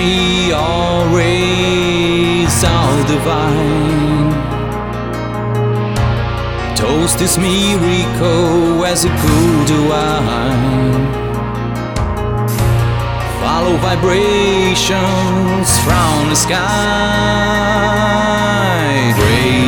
me always so divine. Toast this miracle as it cool to wine. Follow vibrations from the sky. Great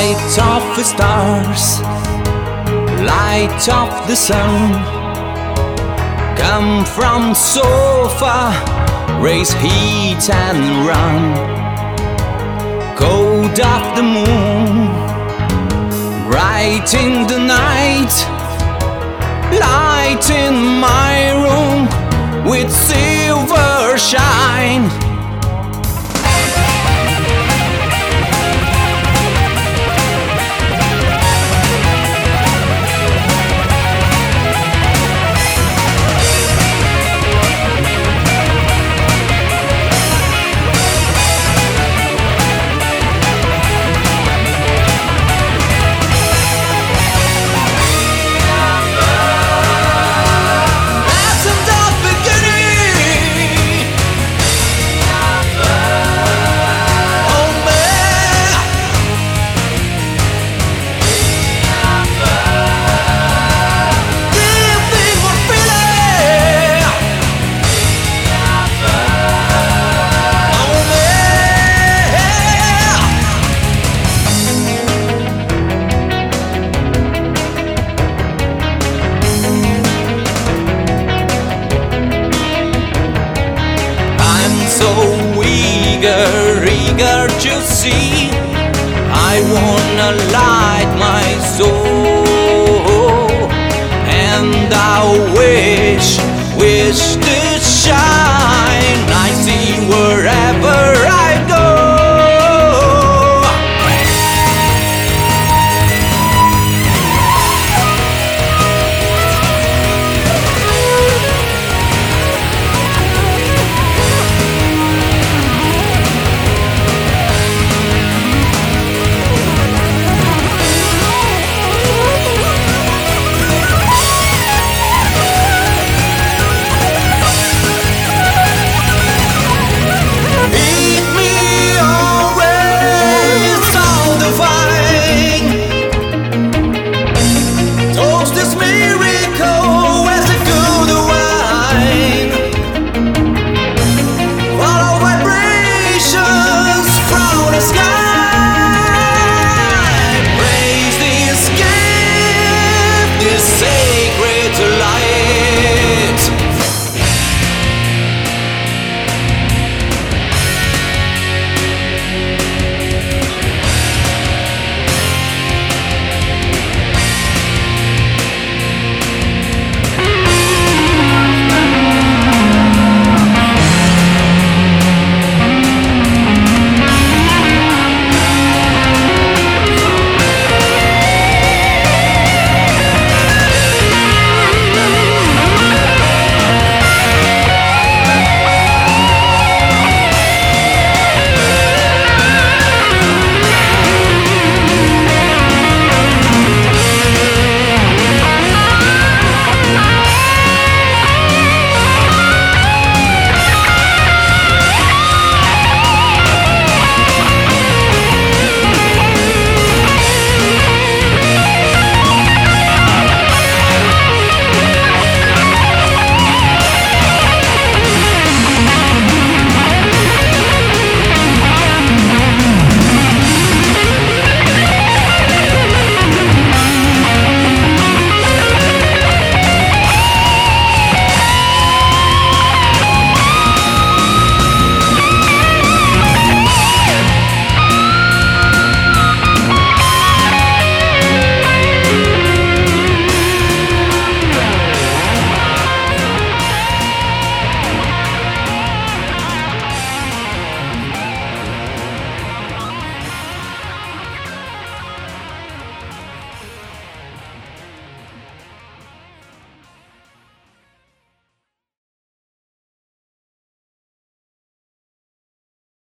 Light of the stars, light of the sun, come from so far, raise heat and run. Cold of the moon, bright in the night, light in my room with silver shine. Eager to see. I wanna light my soul, and I wish, wish.